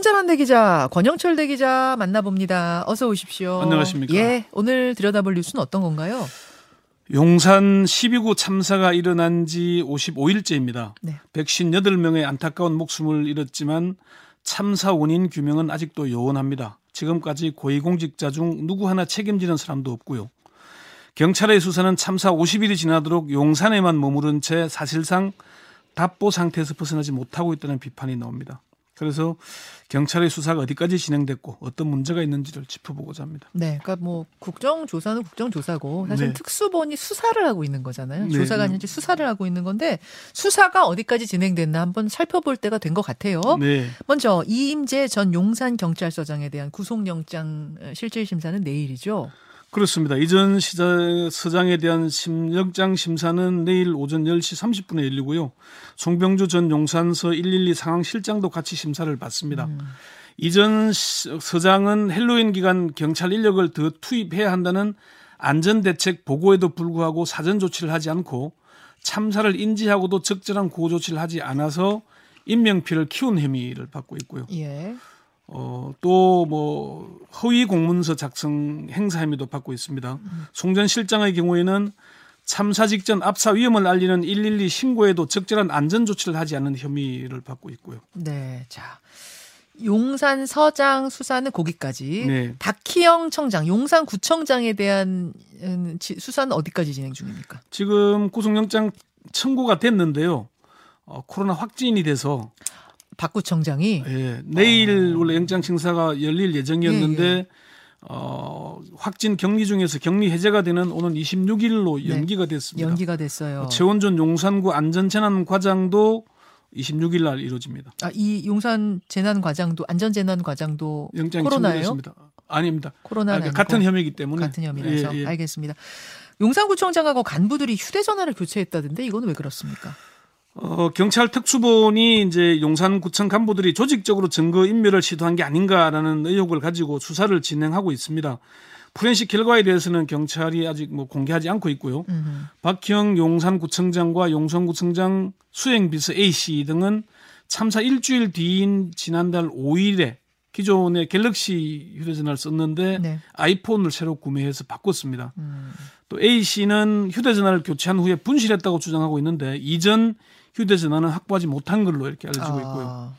친절한 대기자 권영철 대기자 만나봅니다. 어서 오십시오. 안녕하십니까. 예, 오늘 들여다볼 뉴스는 어떤 건가요? 용산 12구 참사가 일어난 지 55일째입니다. 네. 158명의 안타까운 목숨을 잃었지만 참사 원인 규명은 아직도 요원합니다. 지금까지 고위공직자 중 누구 하나 책임지는 사람도 없고요. 경찰의 수사는 참사 50일이 지나도록 용산에만 머무른 채 사실상 답보 상태에서 벗어나지 못하고 있다는 비판이 나옵니다. 그래서 경찰의 수사가 어디까지 진행됐고 어떤 문제가 있는지를 짚어보고자 합니다. 네, 그러니까 뭐 국정조사는 국정조사고 사실 네. 특수본이 수사를 하고 있는 거잖아요. 네, 조사가 네. 아니지 수사를 하고 있는 건데 수사가 어디까지 진행됐나 한번 살펴볼 때가 된 것 같아요. 네. 먼저 이임재 전 용산 경찰서장에 대한 구속영장 실질 심사는 내일이죠. 그렇습니다. 이전 시자, 서장에 대한 심, 영장 심사는 내일 오전 10시 30분에 열리고요. 송병주 전 용산서 112 상황실장도 같이 심사를 받습니다. 이전 시- 서장은 헬로윈 기간 경찰 인력을 더 투입해야 한다는 안전대책 보고에도 불구하고 사전 조치를 하지 않고 참사를 인지하고도 적절한 구호 조치를 하지 않아서 인명피해를 키운 혐의를 받고 있고요. 예. 어, 또 뭐 허위 공문서 작성 행사 혐의도 받고 있습니다. 송전 실장의 경우에는 참사 직전 압사 위험을 알리는 112 신고에도 적절한 안전 조치를 하지 않는 혐의를 받고 있고요. 네, 자. 용산 서장 수사는 거기까지. 네. 박희영 청장, 용산 구청장에 대한 음, 지- 수사는 어디까지 진행 중입니까? 지금 구속영장 청구가 됐는데요. 어, 코로나 확진이 돼서 박 구청장이 예, 내일 원래 영장 심사가 열릴 예정이었는데 예, 어, 확진 격리 중에서 격리 해제가 되는 오는 26일로 네. 연기가 됐습니다. 연기가 됐어요. 최원준 용산구 안전재난 과장도 26일 날 이루어집니다. 아, 이 용산 재난 과장도 안전 재난 과장도 코로나예요? 아닙니다. 코로나 아, 같은 혐의이기 때문에 같은 혐의라서 예, 예. 알겠습니다. 용산구청장하고 간부들이 휴대전화를 교체했다던데 이거는 왜 그렇습니까? 어, 경찰 특수본이 이제 용산구청 간부들이 조직적으로 증거 인멸을 시도한 게 아닌가라는 의혹을 가지고 수사를 진행하고 있습니다. 포렌식 결과에 대해서는 경찰이 아직 뭐 공개하지 않고 있고요. 음흠. 박형 용산구청장과 용산구청장 수행비서 A 씨 등은 참사 일주일 뒤인 지난달 5일에 기존의 갤럭시 휴대전화를 썼는데 네. 아이폰을 새로 구매해서 바꿨습니다. 음. 또 A 씨는 휴대전화를 교체한 후에 분실했다고 주장하고 있는데 이전 휴대전화는 확보하지 못한 걸로 이렇게 알려지고 있고요. 아,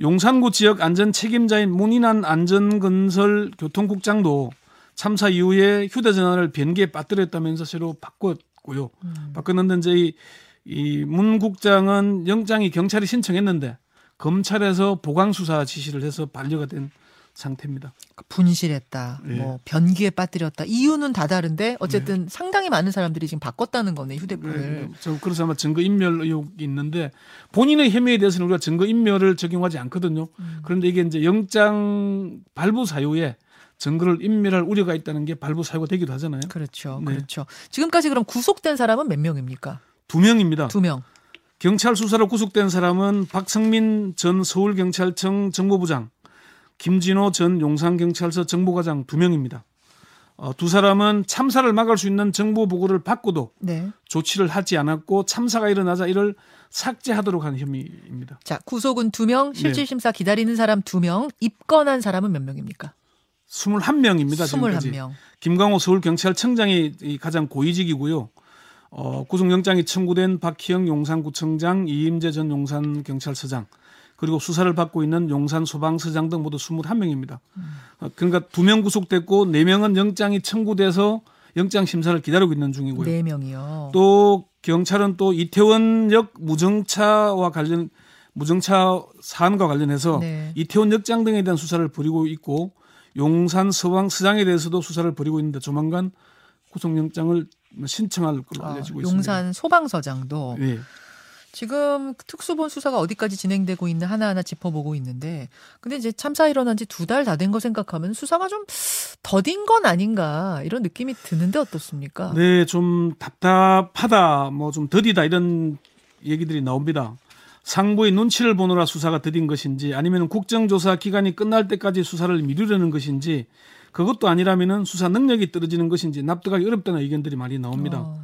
용산구 지역 안전 책임자인 문인한 안전건설 교통국장도 참사 이후에 휴대전화를 변기에 빠뜨렸다면서 새로 바꿨고요. 음. 바꿨는데 이제 이, 이문 국장은 영장이 경찰이 신청했는데 검찰에서 보강 수사 지시를 해서 반려가 된 상태입니다. 분실했다. 예. 뭐 변기에 빠뜨렸다. 이유는 다 다른데 어쨌든 네. 상당히 많은 사람들이 지금 바꿨다는 거네 휴대폰을. 네, 저 그래서 아마 증거 인멸 의혹이 있는데 본인의 혐의에 대해서는 우리가 증거 인멸을 적용하지 않거든요. 음. 그런데 이게 이제 영장 발부 사유에 증거를 인멸할 우려가 있다는 게 발부 사유가 되기도 하잖아요. 그렇죠. 네. 그렇죠. 지금까지 그럼 구속된 사람은 몇 명입니까? 두 명입니다. 두 명. 경찰 수사로 구속된 사람은 박성민 전 서울경찰청 정보부장, 김진호 전 용산경찰서 정보과장 두 명입니다. 어, 두 사람은 참사를 막을 수 있는 정보 보고를 받고도 네. 조치를 하지 않았고 참사가 일어나자 이를 삭제하도록 한 혐의입니다. 자, 구속은 두 명, 실질 네. 심사 기다리는 사람 두 명, 입건한 사람은 몇 명입니까? 21명입니다. 지금까지. 21명. 김광호 서울경찰청장이 이 가장 고위직이고요. 어, 구속영장이 청구된 박희영 용산구청장, 이임재 전 용산경찰서장, 그리고 수사를 받고 있는 용산 소방서장 등 모두 21명입니다. 어, 그러니까 두명 구속됐고 네 명은 영장이 청구돼서 영장 심사를 기다리고 있는 중이고요. 네 명이요. 또 경찰은 또 이태원역 무정차와 관련 무정차 사안과 관련해서 네. 이태원 역장 등에 대한 수사를 벌이고 있고 용산 서방 서장에 대해서도 수사를 벌이고 있는데 조만간 구속영장을 신청할 걸로 아, 알려지고 있습니다. 용산 소방서장도 네. 지금 특수본 수사가 어디까지 진행되고 있나 하나하나 짚어보고 있는데 근데 이제 참사 일어난 지 두 달 다 된 거 생각하면 수사가 좀 더딘 건 아닌가 이런 느낌이 드는데 어떻습니까? 네, 좀 답답하다, 뭐 좀 더디다 이런 얘기들이 나옵니다. 상부의 눈치를 보느라 수사가 더딘 것인지 아니면 국정조사 기간이 끝날 때까지 수사를 미루려는 것인지 그것도 아니라면은 수사 능력이 떨어지는 것인지 납득하기 어렵다는 의견들이 많이 나옵니다. 어,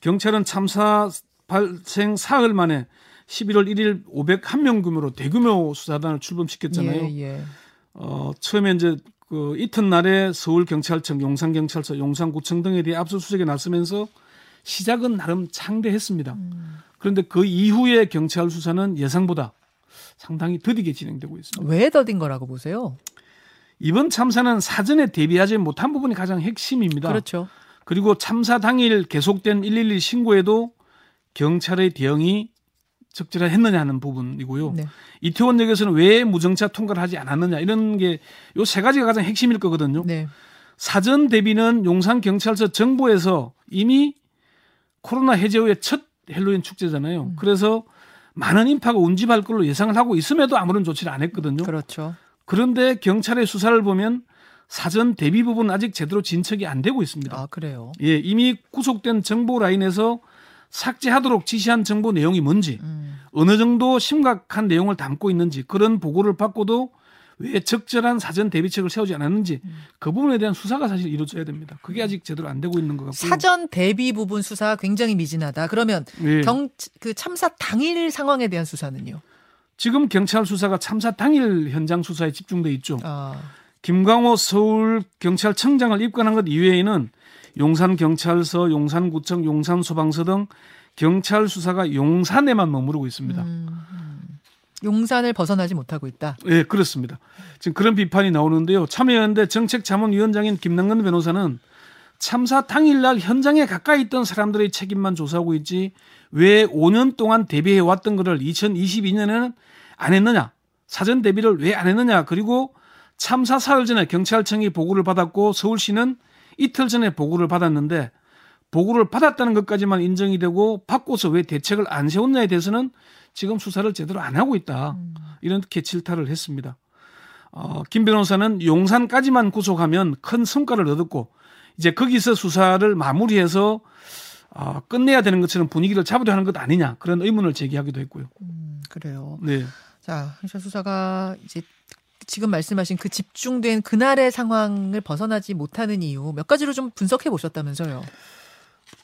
경찰은 참사 발생 사흘 만에 11월 1일 501명 규모로 대규모 수사단을 출범시켰잖아요. 예, 예. 어, 처음에 이제 그 이튿날에 서울경찰청, 용산경찰서, 용산구청 등에 대해 압수수색에 나서면서 시작은 나름 창대했습니다. 음. 그런데 그 이후에 경찰 수사는 예상보다 상당히 더디게 진행되고 있습니다. 왜 더딘 거라고 보세요? 이번 참사는 사전에 대비하지 못한 부분이 가장 핵심입니다. 그렇죠. 그리고 참사 당일 계속된 112 신고에도 경찰의 대응이 적절했느냐 하는 부분이고요. 네. 이태원역에서는 왜 무정차 통과를 하지 않았느냐 이런 게 요 세 가지가 가장 핵심일 거거든요. 네. 사전 대비는 용산 경찰서 정부에서 이미 코로나 해제 후에 첫 헬로윈 축제잖아요. 음. 그래서 많은 인파가 운집할 걸로 예상을 하고 있음에도 아무런 조치를 안 했거든요. 그렇죠. 그런데 경찰의 수사를 보면 사전 대비 부분 아직 제대로 진척이 안 되고 있습니다. 아, 그래요. 예, 이미 구속된 정보 라인에서 삭제하도록 지시한 정보 내용이 뭔지 음. 어느 정도 심각한 내용을 담고 있는지 그런 보고를 받고도 왜 적절한 사전 대비책을 세우지 않았는지 그 부분에 대한 수사가 사실 이루어져야 됩니다. 그게 아직 제대로 안 되고 있는 것 같고요. 사전 대비 부분 수사 굉장히 미진하다. 그러면 예. 경그 참사 당일 상황에 대한 수사는요? 지금 경찰 수사가 참사 당일 현장 수사에 집중돼 있죠. 아, 김광호 서울 경찰청장을 입건한 것 이외에는 용산 경찰서, 용산구청, 용산소방서 등 경찰 수사가 용산에만 머무르고 있습니다. 음, 음. 용산을 벗어나지 못하고 있다. 예, 그렇습니다. 지금 그런 비판이 나오는데요. 참여연대 정책자문위원장인 김남근 변호사는 참사 당일날 현장에 가까이 있던 사람들의 책임만 조사하고 있지 왜 5년 동안 대비해 왔던 것을 2022년에는 안 했느냐? 사전 대비를 왜 안 했느냐? 그리고 참사 사흘 전에 경찰청이 보고를 받았고 서울시는 이틀 전에 보고를 받았는데 보고를 받았다는 것까지만 인정이 되고 받고서 왜 대책을 안 세웠냐에 대해서는 지금 수사를 제대로 안 하고 있다. 이렇게 질타를 했습니다. 어, 김 변호사는 용산까지만 구속하면 큰 성과를 얻었고 이제 거기서 수사를 마무리해서 어, 끝내야 되는 것처럼 분위기를 잡으려 하는 것 아니냐 그런 의문을 제기하기도 했고요. 음, 그래요. 네. 자, 경찰 수사가 이제 지금 말씀하신 그 집중된 그날의 상황을 벗어나지 못하는 이유 몇 가지로 좀 분석해 보셨다면서요.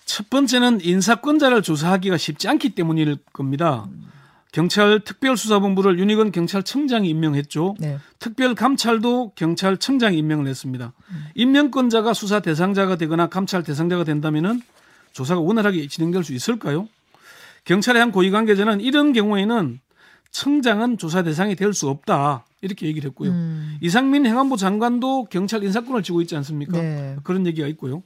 첫 번째는 인사권자를 조사하기가 쉽지 않기 때문일 겁니다. 경찰 특별수사본부를 윤희건 경찰청장이 임명했죠. 네. 특별감찰도 경찰청장이 임명을 했습니다. 임명권자가 수사 대상자가 되거나 감찰 대상자가 된다면은 조사가 원활하게 진행될 수 있을까요? 경찰의 한 고위 관계자는 이런 경우에는 청장은 조사 대상이 될 수 없다 이렇게 얘기를 했고요. 음, 이상민 행안부 장관도 경찰 인사권을 쥐고 있지 않습니까? 네. 그런 얘기가 있고요.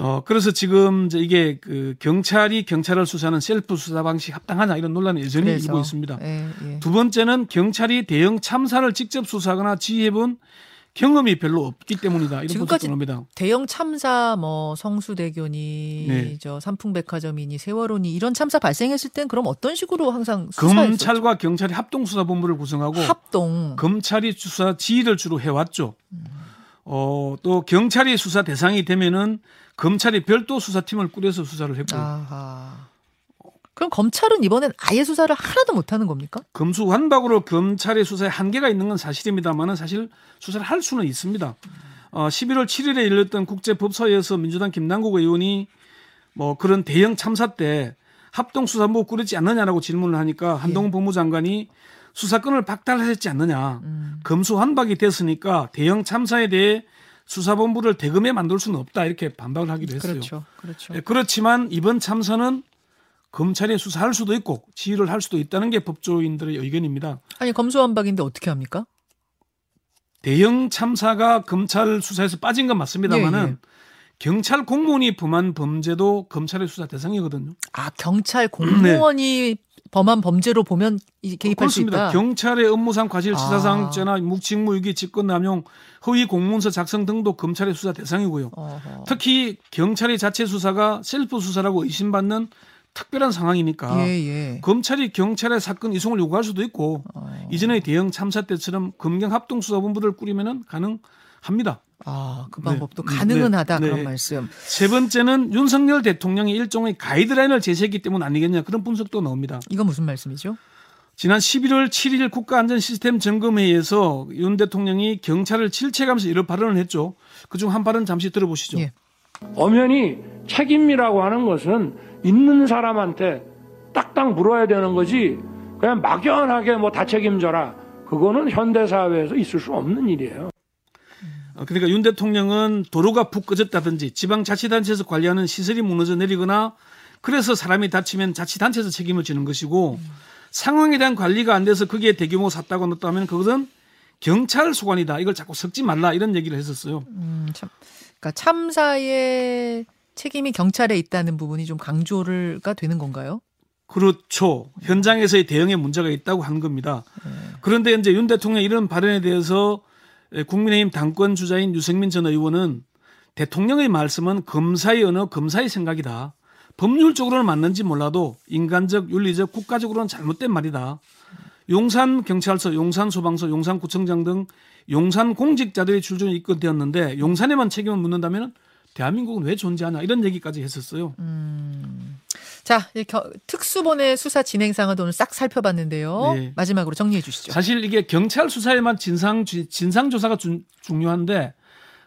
어 그래서 지금 이제 이게 그 경찰이 경찰을 수사하는 셀프 수사 방식 합당하냐 이런 논란이 여전히 그래서, 일고 있습니다. 예, 예. 두 번째는 경찰이 대형 참사를 직접 수사하거나 지휘해본 경험이 별로 없기 때문이다. 이런 지금까지 합니다. 대형 참사 뭐 성수대교니 네. 저 삼풍백화점이니 세월호니 이런 참사 발생했을 땐 그럼 어떤 식으로 항상 수사했었죠? 검찰과 경찰이 합동 수사 본부를 구성하고 합동 검찰이 수사 지휘를 주로 해왔죠. 어, 또 경찰이 수사 대상이 되면은 검찰이 별도 수사팀을 꾸려서 수사를 했고 요 아하. 그럼 검찰은 이번엔 아예 수사를 하나도 못하는 겁니까? 검수완박으로 검찰의 수사에 한계가 있는 건 사실입니다만은 사실 수사를 할 수는 있습니다. 어, 11월 7일에 열렸던 국제법사위에서 민주당 김남국 의원이 뭐 그런 대형 참사 때 합동수사부 꾸리지 않느냐라고 질문을 하니까 한동훈 법무장관이 수사권을 박탈하셨지 않느냐. 음. 검수완박이 됐으니까 대형 참사에 대해 수사본부를 대금에 만들 수는 없다 이렇게 반박을 하기도 했어요. 그렇죠. 그렇죠. 예, 그렇지만 이번 참사는 검찰이 수사할 수도 있고 지휘를 할 수도 있다는 게 법조인들의 의견입니다. 아니 검수완박인데 어떻게 합니까? 대형 참사가 검찰 수사에서 빠진 건 맞습니다만은 예, 예. 경찰 공무원이 범한 범죄도 검찰의 수사 대상이거든요. 아 경찰 공무원이 범한 범죄로 보면 이- 개입할 수 네. 그렇습니다. 있다. 경찰의 업무상 과실 치사상 아.죄나 묵직무유기 직권남용 허위 공문서 작성 등도 검찰의 수사 대상이고요. 어허. 특히 경찰의 자체 수사가 셀프 수사라고 의심받는 특별한 상황이니까 예, 예. 검찰이 경찰의 사건 이송을 요구할 수도 있고 어. 이전의 대형 참사 때처럼 검경 합동 수사본부를 꾸리면은 가능합니다. 아, 그 네. 방법도 음, 가능은 네. 하다 네. 그런 말씀. 세 번째는 윤석열 대통령이 일종의 가이드라인을 제시했기 때문 아니겠냐 그런 분석도 나옵니다. 이건 무슨 말씀이죠? 지난 11월 7일 국가안전시스템 점검회의에서 윤 대통령이 경찰을 질책하면서 이런 발언을 했죠. 그중 한 발언 잠시 들어보시죠. 예. 엄연히 책임이라고 하는 것은 있는 사람한테 딱딱 물어야 되는 거지 그냥 막연하게 뭐 다 책임져라. 그거는 현대 사회에서 있을 수 없는 일이에요. 어, 그러니까 윤 대통령은 도로가 푹 꺼졌다든지 지방자치단체에서 관리하는 시설이 무너져 내리거나 그래서 사람이 다치면 자치단체에서 책임을 지는 것이고 상황에 대한 관리가 안 돼서 거기에 대규모 샀다고 넣었다면 그것은 경찰 소관이다. 이걸 자꾸 섞지 말라 이런 얘기를 했었어요. 음, 참. 그러니까 참사의 책임이 경찰에 있다는 부분이 좀 강조가 되는 건가요? 그렇죠. 현장에서의 대응에 문제가 있다고 한 겁니다. 그런데 이제 윤 대통령 이런 발언에 대해서 국민의힘 당권 주자인 유승민 전 의원은 대통령의 말씀은 검사의 언어, 검사의 생각이다. 법률적으로는 맞는지 몰라도 인간적, 윤리적, 국가적으로는 잘못된 말이다. 용산 경찰서, 용산 소방서, 용산 구청장 등 용산 공직자들이 출전이 입건되었는데 용산에만 책임을 묻는다면 대한민국은 왜 존재하냐 이런 얘기까지 했었어요. 음. 자, 겨, 특수본의 수사 진행 상황 오늘 싹 살펴봤는데요. 네. 마지막으로 정리해 주시죠. 사실 이게 경찰 수사에만 진상 진상 조사가 주, 중요한데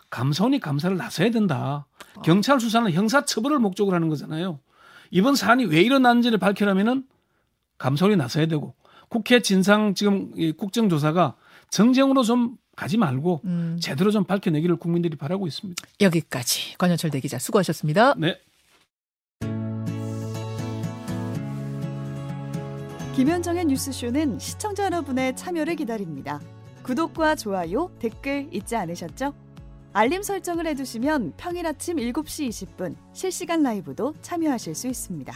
감사원이 감사를 나서야 된다. 경찰 수사는 형사 처벌을 목적으로 하는 거잖아요. 이번 사안이 왜 일어났는지를 밝히려면은 감사원이 나서야 되고 국회 진상 지금 이 국정조사가 정쟁으로 좀 가지 말고 음. 제대로 좀 밝혀내기를 국민들이 바라고 있습니다. 여기까지 권현철 대기자 수고하셨습니다. 네. 김현정의 뉴스쇼는 시청자 여러분의 참여를 기다립니다. 구독과 좋아요, 댓글 잊지 않으셨죠? 알림 설정을 해두시면 평일 아침 7시 20분 실시간 라이브도 참여하실 수 있습니다.